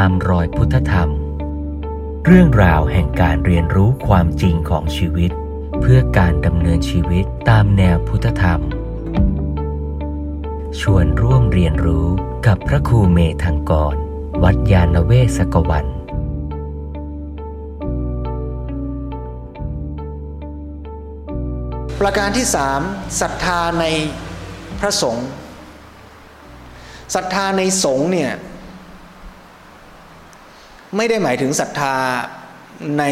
ตามรอยพุทธธรรม เรื่องราวแห่งการเรียนรู้ความจริงของชีวิต เพื่อการดำเนินชีวิตตามแนวพุทธธรรม ชวนร่วมเรียนรู้กับพระครูเมธังกร วัดยาณเวศกวันประการที่สามศรัทธาในพระสงฆ์ศรัทธาในสงฆ์เนี่ย ไม่ได้หมายถึงศรัทธาใน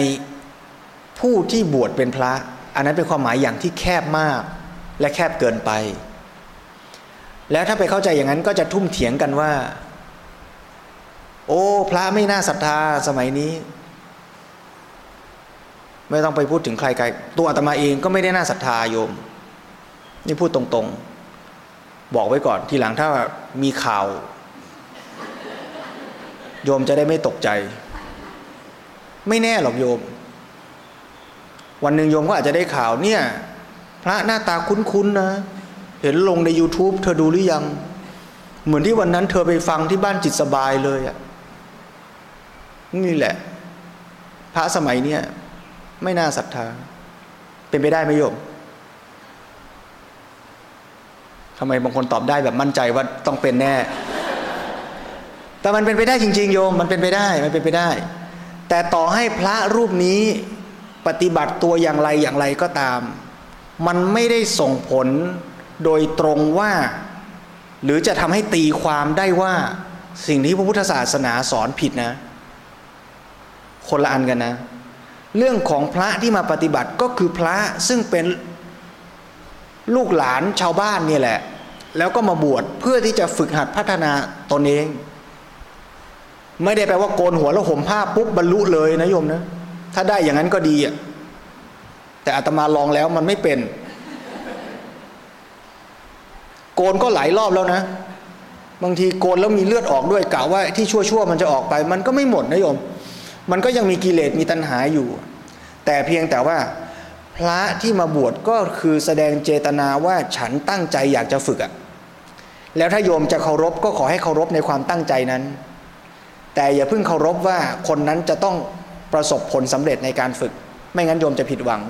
ผู้ที่บวชเป็นพระ อันนั้นเป็นความหมายอย่างที่แคบมากและแคบเกินไป แล้วถ้าไปเข้าใจอย่างนั้นก็จะทุ่มเถียงกันว่า โอ้ พระไม่น่าศรัทธาสมัยนี้ ไม่ต้องไปพูดถึงใครไกลตัวอาตมาเองก็ไม่ได้น่าศรัทธาโยม นี่พูดตรงๆ บอกไว้ก่อนทีหลังถ้ามีข่าว โยมจะได้ไม่ตกใจ ไม่แน่หรอกโยม วันหนึ่งโยมก็อาจจะได้ข่าวเนี่ย พระหน้าตาคุ้นๆนะ เห็นลงใน YouTube เธอดูหรือยัง เหมือนที่วันนั้นเธอไปฟังที่บ้านจิตสบายเลยอะนี่แหละ พระสมัยเนี้ยไม่น่าศรัทธา เป็นไปได้ไหมโยมทำไมบางคนตอบได้แบบมั่นใจว่าต้องเป็นแน่ แต่มันเป็นไปได้จริง ๆ โยมมันเป็นไปได้มันเป็นไปได้ แต่ต่อให้พระรูปนี้ปฏิบัติตัวอย่างไรอย่างไรก็ตาม มันไม่ได้ส่งผลโดยตรงว่า หรือจะทำให้ตีความได้ว่าสิ่งที่พระพุทธศาสนาสอนผิดนะ คนละอันกันนะ เรื่องของพระที่มาปฏิบัติก็คือพระซึ่งเป็นลูกหลานชาวบ้านนี่แหละ แล้วก็มาบวชเพื่อที่จะฝึกหัดพัฒนาตนเอง ไม่ได้แปลว่าโกนหัวแล้วห่มผ้าปุ๊บบรรลุเลยนะโยมนะ ถ้าได้อย่างนั้นก็ดีอะแต่อาตมาลองแล้วมันไม่เป็น โกนก็หลายรอบแล้วนะ บางทีโกนแล้วมีเลือดออกด้วยกะว่าที่ชั่วๆมันจะออกไป มันก็ไม่หมดนะโยม มันก็ยังมีกิเลสมีตัณหาอยู่ แต่เพียงแต่ว่า พระที่มาบวชก็คือแสดงเจตนาว่าฉันตั้งใจอยากจะฝึกอะแล้วถ้าโยมจะเคารพก็ขอให้เคารพในความตั้งใจนั้น แต่อย่าเพิ่งเคารพว่าคนนั้นจะต้องประสบผลสำเร็จในการฝึก ไม่งั้นโยมจะผิดหวัง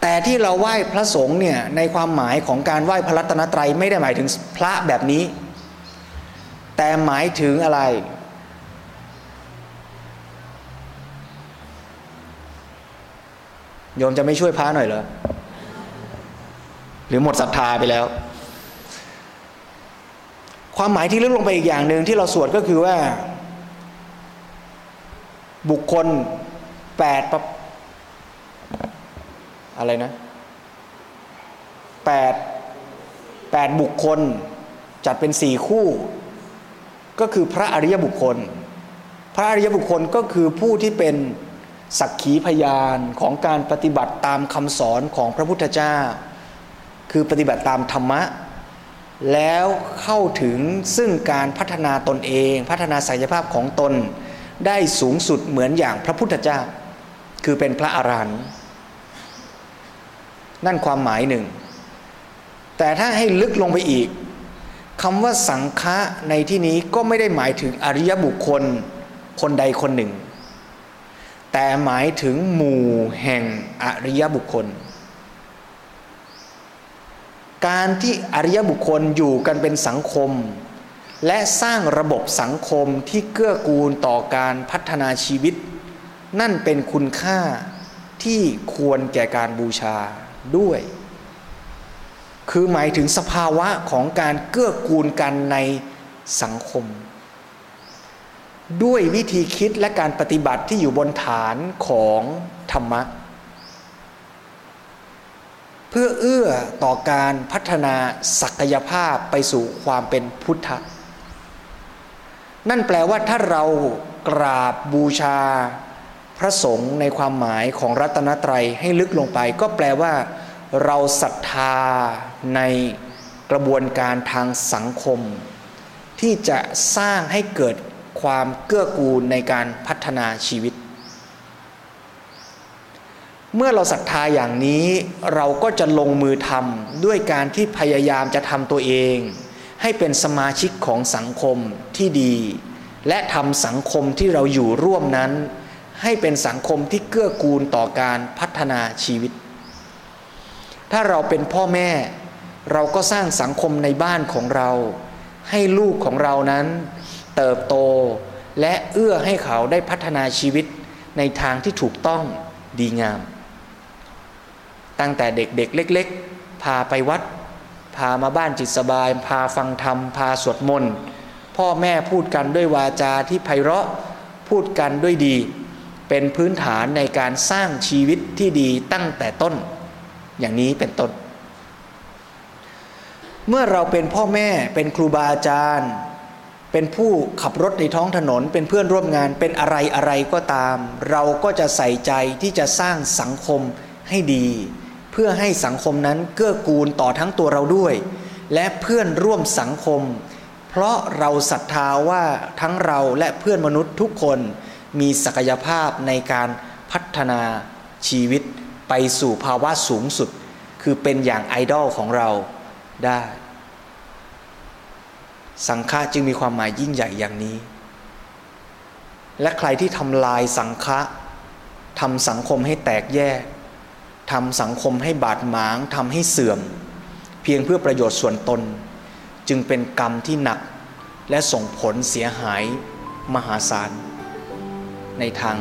แต่ที่เราไหว้พระสงฆ์เนี่ยในความหมายของการไหว้พระรัตนตรัยไม่ได้หมายถึงพระแบบนี้ แต่หมายถึงอะไร โยมจะไม่ช่วยพระหน่อยเหรอหรือหมดศรัทธาไปแล้ว ความหมายที่ลึกลงไปอีกอย่างหนึ่งที่เราสวดก็คือว่า บุคคลแปดอะไรนะแปดแปดบุคคลจัดเป็นสี่คู่ ก็คือพระอริยบุคคล พระอริยบุคคลก็คือผู้ที่เป็นสักขีพยานของการปฏิบัติตามคำสอนของพระพุทธเจ้า คือปฏิบัติตามธรรมะ แล้วเข้าถึงซึ่งการพัฒนาตนเอง พัฒนาศักยภาพของตน ได้สูงสุดเหมือนอย่างพระพุทธเจ้า คือเป็นพระอรหันต์นั่นความหมายหนึ่ง แต่ถ้าให้ลึกลงไปอีกคำว่าสังฆะในที่นี้ก็ไม่ได้หมายถึงอริยบุคคลคนใดคนหนึ่ง แต่หมายถึงหมู่แห่งอริยบุคคล การที่อริยบุคคลอยู่กันเป็นสังคม และสร้างระบบสังคมที่เกื้อกูลต่อการพัฒนาชีวิต นั่นเป็นคุณค่าที่ควรแก่การบูชาด้วย คือหมายถึงสภาวะของการเกื้อกูลกันในสังคม ด้วยวิธีคิดและการปฏิบัติที่อยู่บนฐานของธรรมะ เพื่อเอื้อต่อการพัฒนาศักยภาพไปสู่ความเป็นพุทธนั่นแปลว่าถ้าเรากราบบูชาพระสงฆ์ในความหมายของรัตนตรัยให้ลึกลงไป ก็แปลว่า เราศรัทธาในกระบวนการทางสังคม ที่จะสร้างให้เกิดความเกื้อกูลในการพัฒนาชีวิต เมื่อเราศรัทธาอย่างนี้เราก็จะลงมือทำด้วยการที่พยายามจะทำตัวเอง ให้เป็นสมาชิกของสังคมที่ดี และทำสังคมที่เราอยู่ร่วมนั้น ให้เป็นสังคมที่เกื้อกูลต่อการพัฒนาชีวิต ถ้าเราเป็นพ่อแม่ เราก็สร้างสังคมในบ้านของเรา ให้ลูกของเรานั้น เติบโตและเอื้อให้เขาได้พัฒนาชีวิตในทางที่ถูกต้องดีงาม ตั้งแต่เด็กๆเเล็ก ๆ พาไปวัด พามาบ้านจิตสบาย พาฟังธรรม พาสวดมนต์พ่อแม่พูดกันด้วยวาจาที่ไพเราะพูดกันด้วยดี เป็นพื้นฐานในการสร้างชีวิตที่ดีตั้งแต่ต้น อย่างนี้เป็นต้น เมื่อเราเป็นพ่อแม่เป็นครูบาอาจารย์ เป็นผู้ขับรถในท้องถนน เป็นเพื่อนร่วมงานเป็นอะไรอะไรก็ตาม เราก็จะใส่ใจที่จะสร้างสังคมให้ดี เพื่อให้สังคมนั้นเกื้อกูลต่อทั้งตัวเราด้วย และเพื่อนร่วมสังคม เพราะเราศรัทธาว่าทั้งเราและเพื่อนมนุษย์ทุกคนมีศักยภาพในการพัฒนาชีวิตไปสู่ภาวะสูงสุด คือเป็นอย่างไอดอลของเราได้ สังฆะจึงมีความหมายยิ่งใหญ่อย่างนี้ และใครที่ทำลายสังฆะทำสังคมให้แตกแยก ทำสังคมให้บาดหมางทำให้เสื่อม เพียงเพื่อประโยชน์ส่วนตน จึงเป็นกรรมที่หนัก และส่งผลเสียหายมหาศาล ในทาง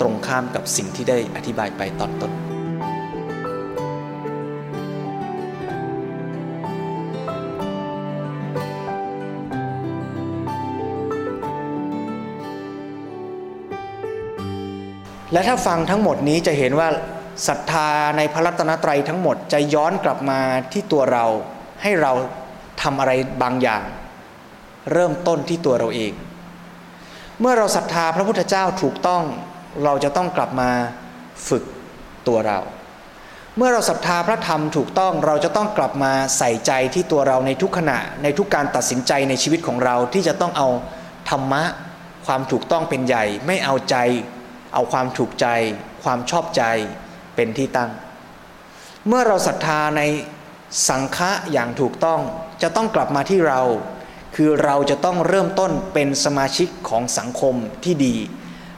ตรงข้ามกับสิ่งที่ได้อธิบายไปตอนต้นและถ้าฟังทั้งหมดนี้จะเห็นว่า ศรัทธาในพระรัตนตรัยทั้งหมดจะย้อนกลับมาที่ตัวเรา ให้เราทำอะไรบางอย่าง เริ่มต้นที่ตัวเราเอง เมื่อเราศรัทธาพระพุทธเจ้าถูกต้องเราจะต้องกลับมาฝึกตัวเรา เมื่อเราศรัทธาพระธรรมถูกต้องเราจะต้องกลับมาใส่ใจที่ตัวเราในทุกขณะ ในทุกการตัดสินใจในชีวิตของเราที่จะต้องเอาธรรมะ ความถูกต้องเป็นใหญ่ ไม่เอาใจ เอาความถูกใจ ความชอบใจ เป็นที่ตั้ง เมื่อเราศรัทธาในสังฆะอย่างถูกต้องจะต้องกลับมาที่เรา คือเราจะต้องเริ่มต้นเป็นสมาชิกของสังคมที่ดี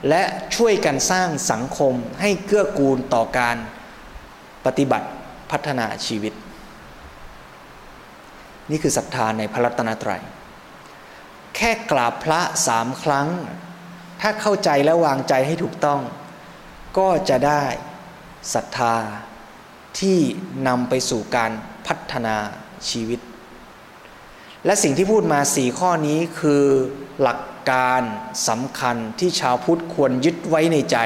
และช่วยกันสร้างสังคมให้เกื้อกูลต่อการปฏิบัติพัฒนาชีวิต นี่คือศรัทธาในพระรัตนตรัย แค่กราบพระสามครั้ง ถ้าเข้าใจและวางใจให้ถูกต้อง ก็จะได้ ศรัทธาที่นำไปสู่การพัฒนาชีวิต และสิ่งที่พูดมาสี่ข้อนี้คือหลักการสำคัญที่ชาวพุทธควรยึดไว้ในใจ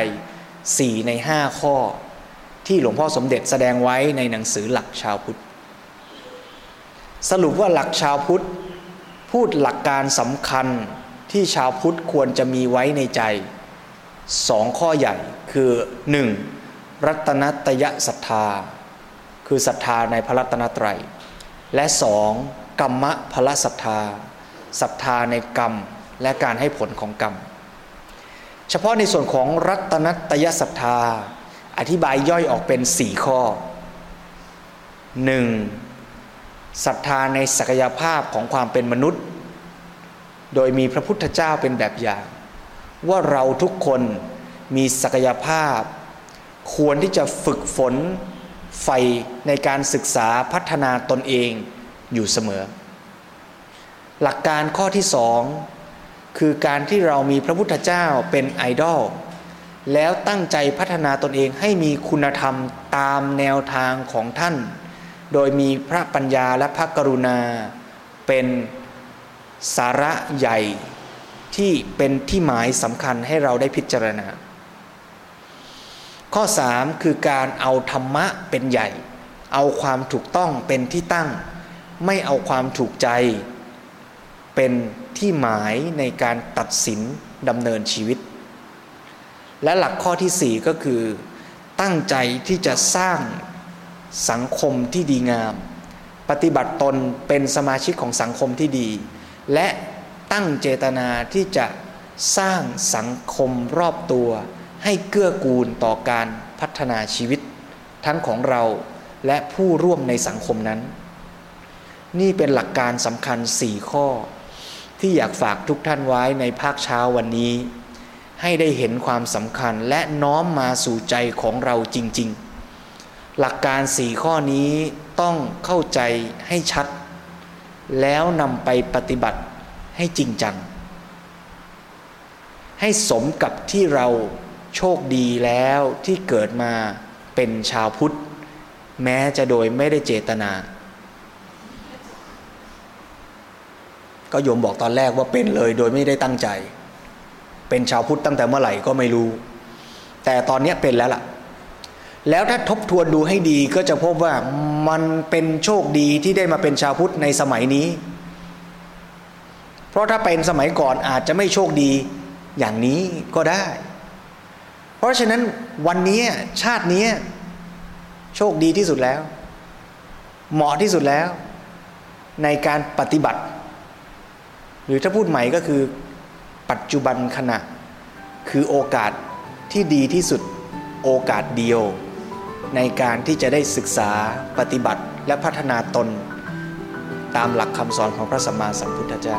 สี่ในห้าข้อ ที่หลวงพ่อสมเด็จแสดงไว้ในหนังสือหลักชาวพุทธ สรุปว่าหลักชาวพุทธ พูดหลักการสำคัญที่ชาวพุทธควรจะมีไว้ในใจสองข้อใหญ่คือหนึ่ง รัตนตยศรัทธา คือศรัทธาในพระรัตนตรัย และสองกรรมะพละศรัทธาศรัทธาในกรรมและการให้ผลของกรรม เฉพาะในส่วนของรัตนตยศรัทธา อธิบายย่อยออกเป็นสี่ข้อหนึ่งศรัทธาในศักยภาพของความเป็นมนุษย์ โดยมีพระพุทธเจ้าเป็นแบบอย่าง ว่าเราทุกคนมีศักยภาพ ควรที่จะฝึกฝนไฟในการศึกษาพัฒนาตนเองอยู่เสมอ หลักการข้อที่สองคือการที่เรามีพระพุทธเจ้าเป็นไอดอลแล้วตั้งใจพัฒนาตนเองให้มีคุณธรรมตามแนวทางของท่าน โดยมีพระปัญญาและพระกรุณา เป็นสาระใหญ่ที่เป็นที่หมายสำคัญให้เราได้พิจารณา ข้อ 3 คือการเอาธรรมะเป็นใหญ่ เอาความถูกต้องเป็นที่ตั้ง ไม่เอาความถูกใจ เป็นที่หมายในการตัดสินดำเนินชีวิต และหลักข้อที่ 4 ก็คือ ตั้งใจที่จะสร้างสังคมที่ดีงาม ปฏิบัติตนเป็นสมาชิกของสังคมที่ดี และตั้งเจตนาที่จะสร้างสังคมรอบตัว ให้เกื้อกูลต่อการพัฒนาชีวิต ทั้งของเราและผู้ร่วมในสังคมนั้น นี่เป็นหลักการสำคัญสี่ข้อ ที่อยากฝากทุกท่านไว้ในภาคเช้าวันนี้ ให้ได้เห็นความสำคัญและน้อมมาสู่ใจของเราจริง ๆ หลักการสี่ข้อนี้ต้องเข้าใจให้ชัด แล้วนำไปปฏิบัติให้จริงจังให้สมกับที่เรา โชคดีแล้วที่เกิดมาเป็นชาวพุทธ แม้จะโดยไม่ได้เจตนา ก็โยมบอกตอนแรกว่าเป็นเลยโดยไม่ได้ตั้งใจ เป็นชาวพุทธตั้งแต่เมื่อไหร่ก็ไม่รู้ แต่ตอนนี้เป็นแล้วล่ะ แล้วถ้าทบทวนดูให้ดีก็จะพบว่ามันเป็นโชคดีที่ได้มาเป็นชาวพุทธในสมัยนี้ เพราะถ้าเป็นสมัยก่อนอาจจะไม่โชคดีอย่างนี้ก็ได้ เพราะฉะนั้นวันนี้ชาตินี้โชคดีที่สุดแล้ว เหมาะที่สุดแล้ว ในการปฏิบัติ หรือถ้าพูดใหม่ก็คือปัจจุบันขณะ คือโอกาสที่ดีที่สุดโอกาสเดียว ในการที่จะได้ศึกษาปฏิบัติและพัฒนาตน ตามหลักคำสอนของพระสัมมาสัมพุทธเจ้า